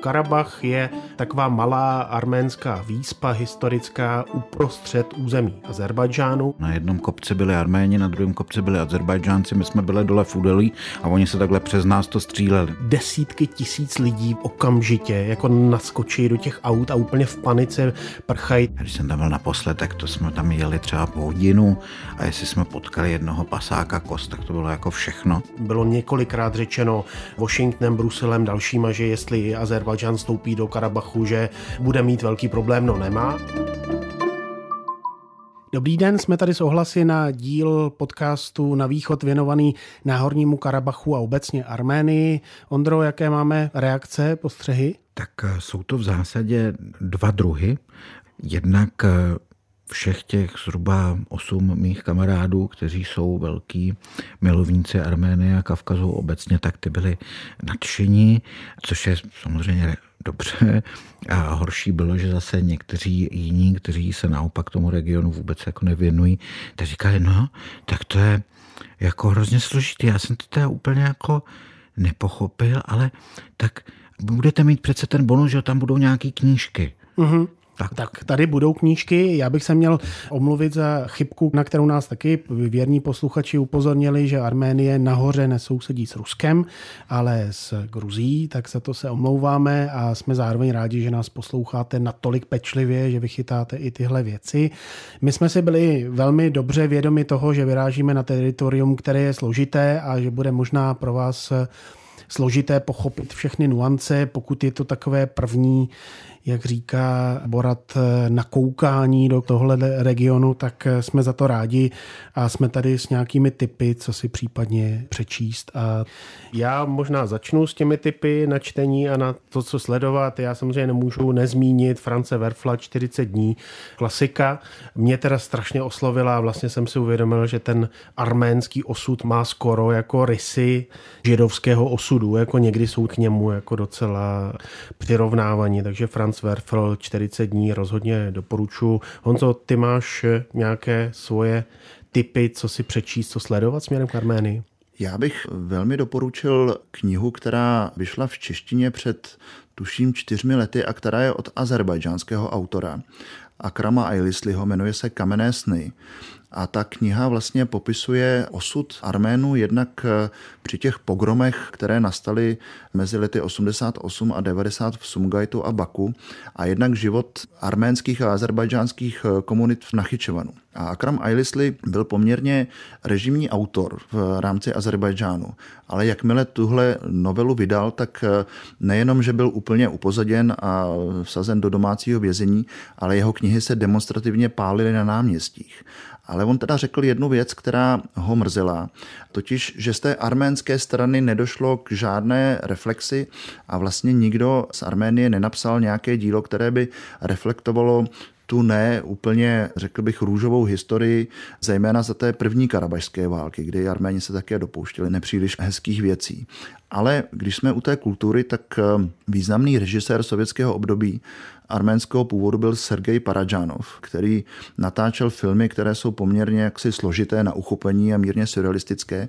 Karabach je taková malá arménská výspa historická uprostřed území Azerbajdžánu. Na jednom kopci byli Arméni, na druhém kopci byli Azerbajdžánci, my jsme byli dole v údolí a oni se takhle přes nás to stříleli. Desítky tisíc lidí okamžitě jako naskočí do těch aut a úplně v panice prchají. Když jsem tam byl naposled, tak to jsme tam jeli třeba po hodinu a jestli jsme potkali jednoho pasáka kost, tak to bylo jako všechno. Bylo několikrát řečeno Washingtonem, Bruselem, dalšíma, že jestli Azerbajdžán stoupí do Karabachu, že bude mít velký problém, no nemá. Dobrý den, jsme tady s ohlasy na díl podcastu Na východ věnovaný Náhornímu Karabachu a obecně Arménii. Ondro, jaké máme reakce, postřehy? Tak jsou to v zásadě dva druhy. Jednak všech těch zhruba osm mých kamarádů, kteří jsou velký milovníci Arménie a Kavkazu obecně, tak ty byli nadšení, což je samozřejmě dobře. A horší bylo, že zase někteří jiní, kteří se naopak tomu regionu vůbec jako nevěnují, tak říkali, no, tak to je jako hrozně složitý. Já jsem to teda úplně jako nepochopil, ale tak budete mít přece ten bonus, že tam budou nějaké knížky. Mm-hmm. Tak. tak tady budou knížky. Já bych se měl omluvit za chybku, na kterou nás taky věrní posluchači upozornili, že Arménie nahoře nesousedí s Ruskem, ale s Gruzí, tak za to se omlouváme a jsme zároveň rádi, že nás posloucháte natolik pečlivě, že vychytáte i tyhle věci. My jsme si byli velmi dobře vědomi toho, že vyrážíme na teritorium, které je složité a že bude možná pro vás složité pochopit všechny nuance, pokud je to takové první jak říká Borat, na koukání do tohle regionu, tak jsme za to rádi a jsme tady s nějakými typy, co si případně přečíst. A já možná začnu s těmi typy na čtení a na to, co sledovat. Já samozřejmě nemůžu nezmínit France Verfla 40 dní, klasika. Mě teda strašně oslovila, vlastně jsem si uvědomil, že ten arménský osud má skoro jako rysy židovského osudu, jako někdy jsou k němu jako docela přirovnávaní, takže France Werfel 40 dní rozhodně doporučuji. Honzo, ty máš nějaké svoje typy, co si přečíst, co sledovat směrem k Arménii? Já bych velmi doporučil knihu, která vyšla v češtině před tuším čtyřmi lety a která je od azerbajdžánského autora. Akrama Ailisliho, jmenuje se Kamenné sny. A ta kniha vlastně popisuje osud Arménů jednak eh, při těch pogromech, které nastaly mezi lety 88 a 90 v Sumgajtu a Baku a jednak život arménských a azerbajdžánských eh, komunit v Nachyčevanu. A Akram Ailisli byl poměrně režimní autor v rámci Azerbajdžánu, ale jakmile tuhle novelu vydal, tak eh, nejenom, že byl úplně upozaděn a vsazen do domácího vězení, ale jeho knihy se demonstrativně pálily na náměstích. Ale on teda řekl jednu věc, která ho mrzela, totiž, že z té arménské strany nedošlo k žádné reflexi a vlastně nikdo z Arménie nenapsal nějaké dílo, které by reflektovalo tu ne úplně, řekl bych, růžovou historii, zejména za té první karabašské války, kdy Arméni se také dopouštěli nepříliš hezkých věcí. Ale když jsme u té kultury, tak eh, významný režisér sovětského období arménského původu byl Sergej Paradžánov, který natáčel filmy, které jsou poměrně jaksi složité na uchopení a mírně surrealistické,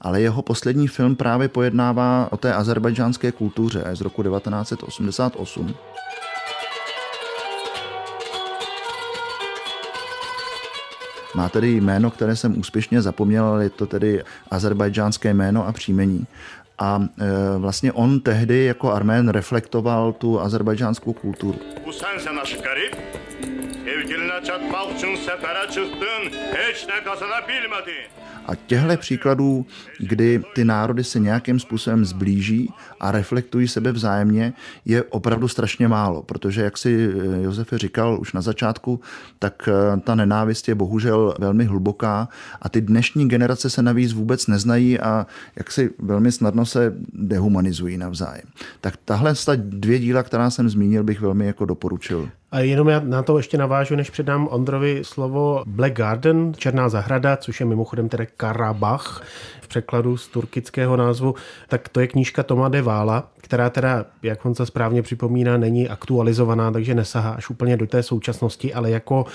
ale jeho poslední film právě pojednává o té azerbajdžánské kultuře z roku 1988. Má tedy jméno, které jsem úspěšně zapomněl, ale je to tedy azerbajdžánské jméno a příjmení. A e, vlastně on tehdy jako Armén reflektoval tu azerbajdžánskou kulturu. Çatmak için sefere çıktın, hiç ne kazanabilmedin. A těchto příkladů, kdy ty národy se nějakým způsobem zblíží a reflektují sebe vzájemně, je opravdu strašně málo, protože, jak si eh, Josefe říkal už na začátku, tak eh, ta nenávist je bohužel velmi hluboká a ty dnešní generace se navíc vůbec neznají a jak si velmi snadno se dehumanizují navzájem. Tak tahle dvě díla, která jsem zmínil, bych velmi jako doporučil. A jenom já na to ještě navážu, než předám Ondrovi slovo. Black Garden, Černá zahrada, což je mimochodem tedy Karabach v překladu z turkického názvu, tak to je knížka Toma de Vála, která teda, jak on se správně připomíná, není aktualizovaná, takže nesahá až úplně do té současnosti, ale jako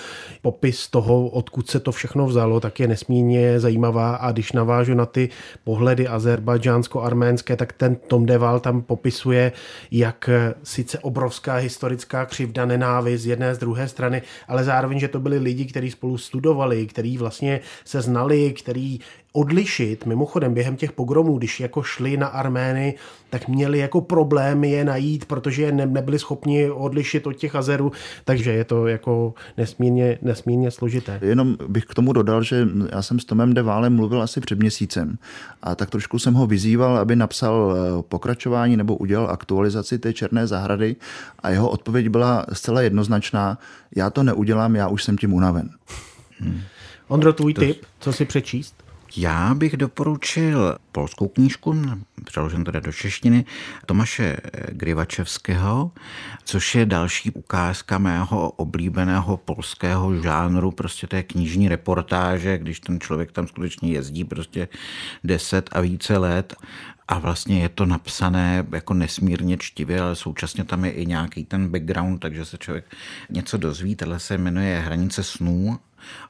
popis toho, odkud se to všechno vzalo, tak je nesmírně zajímavá. A když navážu na ty pohledy azerbajdžánsko-arménské, tak ten Tom Deval tam popisuje, jak sice obrovská historická křivda, nenávist z jedné z druhé strany, ale zároveň, že to byli lidi, kteří spolu studovali, kteří vlastně se znali, kteří odlišit. Mimochodem, během těch pogromů, když jako šli na Armény, tak měli jako problémy je najít, protože je ne, nebyli schopni odlišit od těch Azerů, takže je to jako nesmírně, nesmírně složité. Jenom bych k tomu dodal, že já jsem s Tomem Deválem mluvil asi před měsícem a tak trošku jsem ho vyzýval, aby napsal eh, pokračování nebo udělal aktualizaci té Černé zahrady a jeho odpověď byla zcela jednoznačná, já to neudělám, já už jsem tím unaven. Hmm. Ondro, tvůj to... tip, co si přečíst? Já bych doporučil polskou knížku, přeložen teda do češtiny, Tomaše Grivačevského, což je další ukázka mého oblíbeného polského žánru, prostě té knižní reportáže, když ten člověk tam skutečně jezdí prostě deset a více let a vlastně je to napsané jako nesmírně čtivě, ale současně tam je i nějaký ten background, takže se člověk něco dozví. Tohle se jmenuje Hranice snů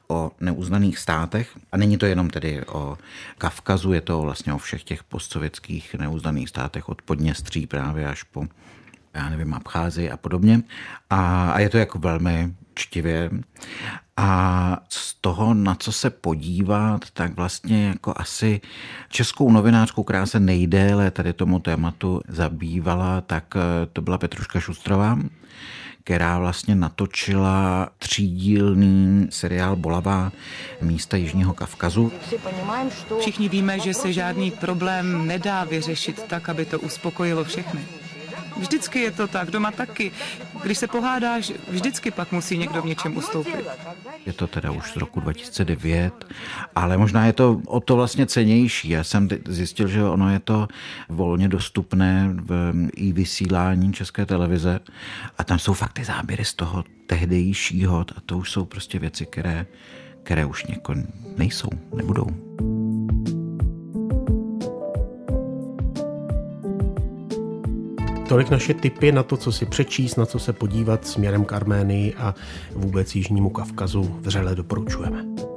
o neuznaných státech. A není to jenom tedy o Kavkazu, je to vlastně o všech těch postsovětských neuznaných státech od Podněstří právě až po já nevím, Abcházy a podobně. A, a je to jako velmi čtivě. A z toho, na co se podívat, tak vlastně jako asi českou novinářku, která se nejdéle tady tomu tématu zabývala, tak eh, to byla Petruška Šustrová, která vlastně natočila třídílný seriál Bolavá místa Jižního Kavkazu. Všichni víme, že se žádný problém nedá vyřešit tak, aby to uspokojilo všechny. Vždycky je to tak, doma taky. Když se pohádáš, vždycky pak musí někdo v něčem ustoupit. Je to teda už z roku 2009, ale možná je to o to vlastně cenější. Já jsem zjistil, že ono je to volně dostupné v i vysílání České televize a tam jsou fakt ty záběry z toho tehdejšího a to už jsou prostě věci, které, které už něko nejsou, nebudou. Tolik naše tipy na to, co si přečíst, na co se podívat směrem k Arménii a vůbec Jižnímu Kavkazu vřele doporučujeme.